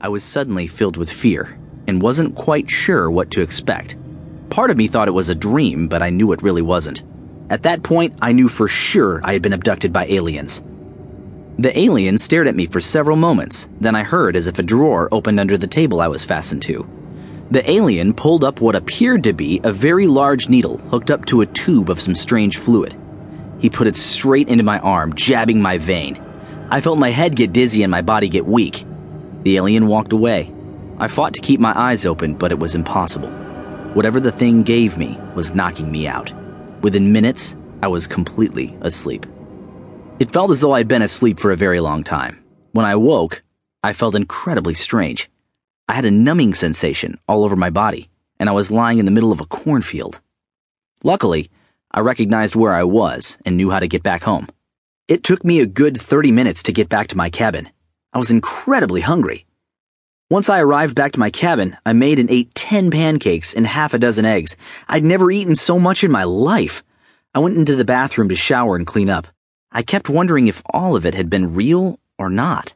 I was suddenly filled with fear and wasn't quite sure what to expect. Part of me thought it was a dream, but I knew it really wasn't. At that point, I knew for sure I had been abducted by aliens. The alien stared at me for several moments, then I heard as if a drawer opened under the table I was fastened to. The alien pulled up what appeared to be a very large needle hooked up to a tube of some strange fluid. He put it straight into my arm, jabbing my vein. I felt my head get dizzy and my body get weak. The alien walked away. I fought to keep my eyes open, but it was impossible. Whatever the thing gave me was knocking me out. Within minutes, I was completely asleep. It felt as though I'd been asleep for a very long time. When I woke, I felt incredibly strange. I had a numbing sensation all over my body, and I was lying in the middle of a cornfield. Luckily, I recognized where I was and knew how to get back home. It took me a good 30 minutes to get back to my cabin. I was incredibly hungry. Once I arrived back to my cabin, I made and ate 10 pancakes and half a dozen eggs. I'd never eaten so much in my life. I went into the bathroom to shower and clean up. I kept wondering if all of it had been real or not.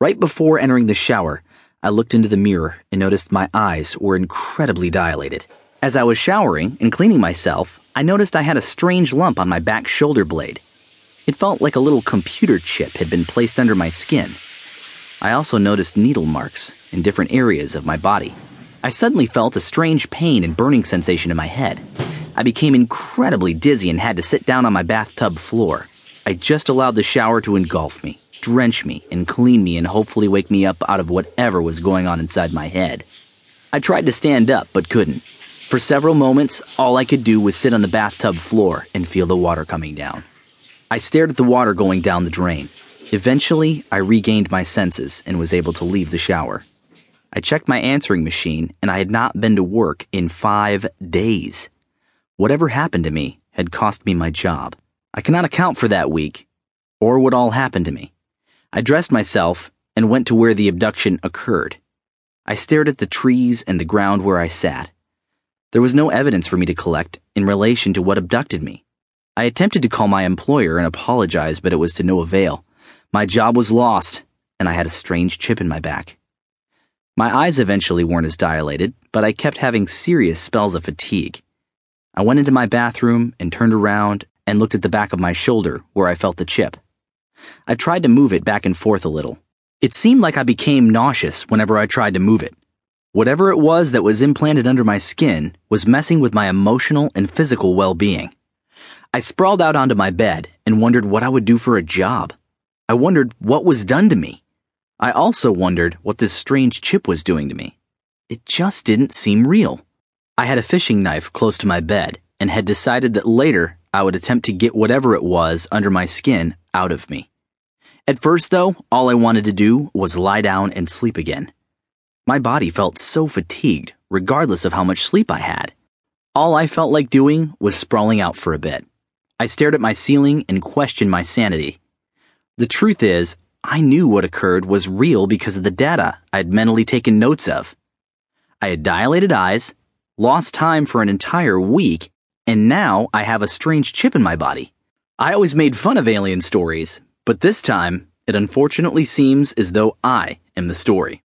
Right before entering the shower, I looked into the mirror and noticed my eyes were incredibly dilated. As I was showering and cleaning myself, I noticed I had a strange lump on my back shoulder blade. It felt like a little computer chip had been placed under my skin. I also noticed needle marks in different areas of my body. I suddenly felt a strange pain and burning sensation in my head. I became incredibly dizzy and had to sit down on my bathtub floor. I just allowed the shower to engulf me, drench me, and clean me and hopefully wake me up out of whatever was going on inside my head. I tried to stand up, but couldn't. For several moments, all I could do was sit on the bathtub floor and feel the water coming down. I stared at the water going down the drain. Eventually, I regained my senses and was able to leave the shower. I checked my answering machine, and I had not been to work in five days. Whatever happened to me had cost me my job. I cannot account for that week or what all happened to me. I dressed myself and went to where the abduction occurred. I stared at the trees and the ground where I sat. There was no evidence for me to collect in relation to what abducted me. I attempted to call my employer and apologize, but it was to no avail. My job was lost, and I had a strange chip in my back. My eyes eventually weren't as dilated, but I kept having serious spells of fatigue. I went into my bathroom and turned around and looked at the back of my shoulder where I felt the chip. I tried to move it back and forth a little. It seemed like I became nauseous whenever I tried to move it. Whatever it was that was implanted under my skin was messing with my emotional and physical well being. I sprawled out onto my bed and wondered what I would do for a job. I wondered what was done to me. I also wondered what this strange chip was doing to me. It just didn't seem real. I had a fishing knife close to my bed and had decided that later I would attempt to get whatever it was under my skin out of me. At first, though, all I wanted to do was lie down and sleep again. My body felt so fatigued, regardless of how much sleep I had. All I felt like doing was sprawling out for a bit. I stared at my ceiling and questioned my sanity. The truth is, I knew what occurred was real because of the data I had mentally taken notes of. I had dilated eyes, lost time for an entire week, and now I have a strange chip in my body. I always made fun of alien stories, but this time, it unfortunately seems as though I am the story.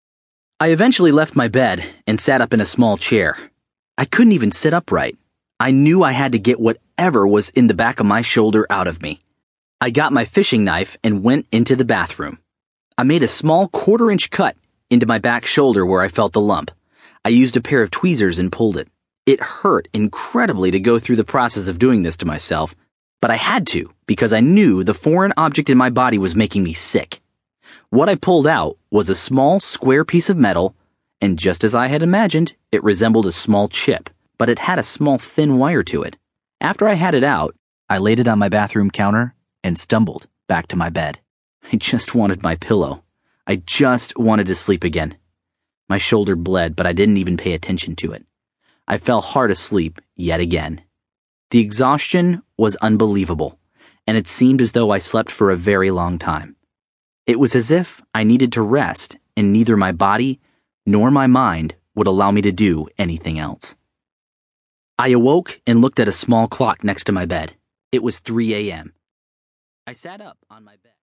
I eventually left my bed and sat up in a small chair. I couldn't even sit upright. I knew I had to get whatever was in the back of my shoulder out of me. I got my fishing knife and went into the bathroom. I made a small quarter inch cut into my back shoulder where I felt the lump. I used a pair of tweezers and pulled it. It hurt incredibly to go through the process of doing this to myself, but I had to because I knew the foreign object in my body was making me sick. What I pulled out was a small square piece of metal, and just as I had imagined, it resembled a small chip, but it had a small thin wire to it. After I had it out, I laid it on my bathroom counter and stumbled back to my bed. I just wanted my pillow. I just wanted to sleep again. My shoulder bled, but I didn't even pay attention to it. I fell hard asleep yet again. The exhaustion was unbelievable, and it seemed as though I slept for a very long time. It was as if I needed to rest, and neither my body nor my mind would allow me to do anything else. I awoke and looked at a small clock next to my bed. It was 3 a.m. I sat up on my bed.